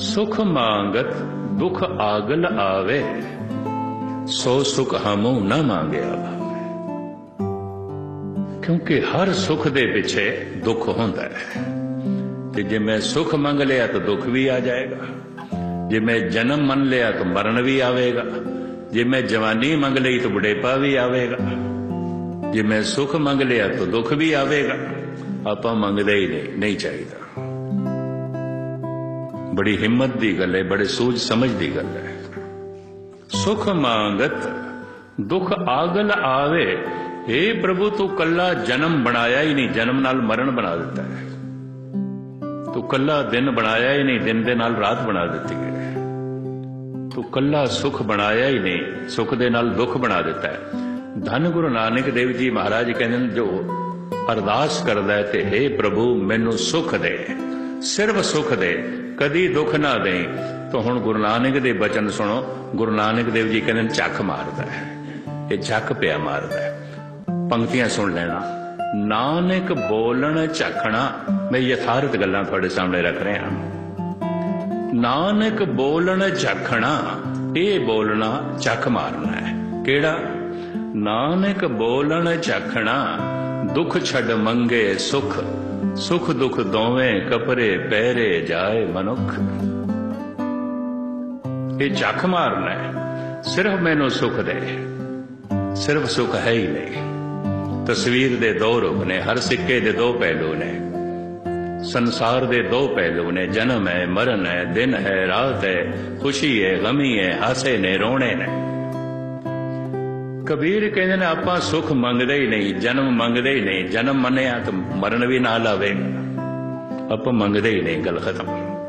ਸੁਖ ਮੰਗਤ, ਦੁਖ ਆਗਲ ਆਵੇ। ਸੋ ਸੁਖ ਹਮੂ ਨਾ ਮੰਗਿਆ ਕਿਉਂਕਿ ਹਰ ਸੁਖ ਦੇ ਪਿੱਛੇ ਦੁੱਖ ਹੁੰਦਾ ਹੈ। ਤੇ ਜੇ ਮੈਂ ਸੁਖ ਮੰਗ ਲਿਆ ਤਾਂ ਦੁੱਖ ਵੀ ਆ ਜਾਏਗਾ। ਜੇ ਮੈਂ ਜਨਮ ਮੰਨ ਲਿਆ ਤਾਂ ਮਰਨ ਵੀ ਆਵੇਗਾ। ਜੇ ਮੈਂ ਜਵਾਨੀ ਮੰਗ ਲਈ ਤਾਂ ਬੁਢੇਪਾ ਵੀ ਆਵੇਗਾ। ਜੇ ਮੈਂ ਸੁਖ ਮੰਗ ਲਿਆ ਤਾਂ ਦੁੱਖ ਵੀ ਆਵੇਗਾ। ਆਪਾਂ ਮੰਗਦੇ ਹੀ ਨਹੀਂ ਨਹੀਂ ਚਾਹੀਦਾ। ਬੜੀ ਹਿੰਮਤ ਦੀ ਗੱਲ ਹੈ, ਬੜੇ ਸੂਝ ਸਮਝ ਦੀ ਗੱਲ ਹੈ। ਸੁਖ ਮੰਗਤ, ਦੁੱਖ ਆਗਲ ਆਵੇ ਏ ਪ੍ਰਭੂ ਤੂੰ ਕੱਲਾ ਜਨਮ ਬਣਾਇਆ ਹੀ ਨਹੀਂ, ਜਨਮ ਨਾਲ ਮਰਨ ਬਣਾ ਦਿੱਤਾ ਹੈ। ਤੂੰ ਕੱਲਾ ਦਿਨ ਬਣਾਇਆ ਹੀ ਨਹੀਂ, ਦਿਨ ਦੇ ਨਾਲ ਰਾਤ ਬਣਾ ਦਿੱਤੀ ਹੈ। ਤੂੰ ਕੱਲਾ ਸੁਖ ਬਣਾਇਆ ਹੀ ਨਹੀਂ, ਸੁਖ ਦੇ ਨਾਲ ਦੁੱਖ ਬਣਾ ਦਿੱਤਾ ਹੈ। ਧੰਨ ਗੁਰੂ ਨਾਨਕ ਦੇਵ ਜੀ ਮਹਾਰਾਜ ਕਹਿੰਦੇ ਨੇ, ਜੋ ਅਰਦਾਸ ਕਰਦਾ ਹੈ ਤੇ हे ਪ੍ਰਭੂ, ਮੈਨੂੰ ਸੁਖ ਦੇ, ਸਿਰਫ ਸੁਖ ਦੇ। ਕਦੀ ਦੁੱਖ ਨਾ ਦੇ ਤਾਂ ਹੁਣ ਗੁਰੂ ਨਾਨਕ ਦੇ ਬਚਨ ਸੁਣੋ। ਗੁਰੂ ਨਾਨਕ ਦੇਵ ਜੀ ਕਹਿੰਦੇ ਨੇ ਝੱਕ ਮਾਰਦਾ ਹੈ। ਇਹ ਝੱਕ ਪਿਆ ਮਾਰਦਾ ਹੈ। ਪੰਕਤੀਆਂ ਸੁਣ ਲੈਣਾ। ਨਾਨਕ ਬੋਲਣ ਝਖਣਾ ਮੈਂ ਯਥਾਰਥ ਗੱਲਾਂ ਤੁਹਾਡੇ ਸਾਹਮਣੇ ਰੱਖ ਰਿਹਾ ਹਾਂ। ਨਾਨਕ ਬੋਲਣ ਝਖਣਾ ਇਹ ਬੋਲਣਾ ਝਕ ਮਾਰਨਾ ਹੈ। ਕਿਹੜਾ? ਨਾਨਕ ਬੋਲਣ ਝਖਣਾ ਦੁੱਖ ਛੱਡ ਮੰਗੇ ਸੁਖ। ਸੁਖ ਦੁਖ ਦੋਵੇਂ ਕਪਰੇ ਪਹਿਰੇ ਜਾਏ ਮਨੁੱਖ। ਇਹ ਝਕ ਮਾਰਨਾ ਹੈ। ਸਿਰਫ ਮੈਨੂੰ ਸੁਖ ਦੇ। ਸਿਰਫ ਸੁਖ ਹੈ ਹੀ ਨਹੀਂ। ਤਸਵੀਰ ਦੇ ਦੋ ਰੂਪ ਨੇ, ਹਰ ਸਿੱਕੇ ਦੇ ਦੋ ਪਹਿਲੂ ਨੇ। ਸੰਸਾਰ ਦੇ ਦੋ ਪਹਿਲੂ ਨੇ, ਜਨਮ ਹੈ, ਮਰਨ ਹੈ, ਦਿਨ ਹੈ, ਰਾਤ ਹੈ, ਖੁਸ਼ੀ ਹੈ, ਗਮੀ ਹੈ, ਹਾਸੇ ਨੇ, ਰੋਣੇ ਨੇ। ਕਬੀਰ ਕਹਿੰਦੇ ਨੇ, ਆਪਾਂ ਸੁਖ ਮੰਗਦੇ ਹੀ ਨਹੀਂ, ਜਨਮ ਮੰਗਦੇ ਹੀ ਨਹੀਂ, ਜਨਮ ਮੰਨਿਆ ਤਾਂ ਮਰਨ ਵੀ ਨਾਲ ਆਵੇ। ਆਪਾਂ ਮੰਗਦੇ ਹੀ ਨਹੀਂ, ਗੱਲ ਖਤਮ।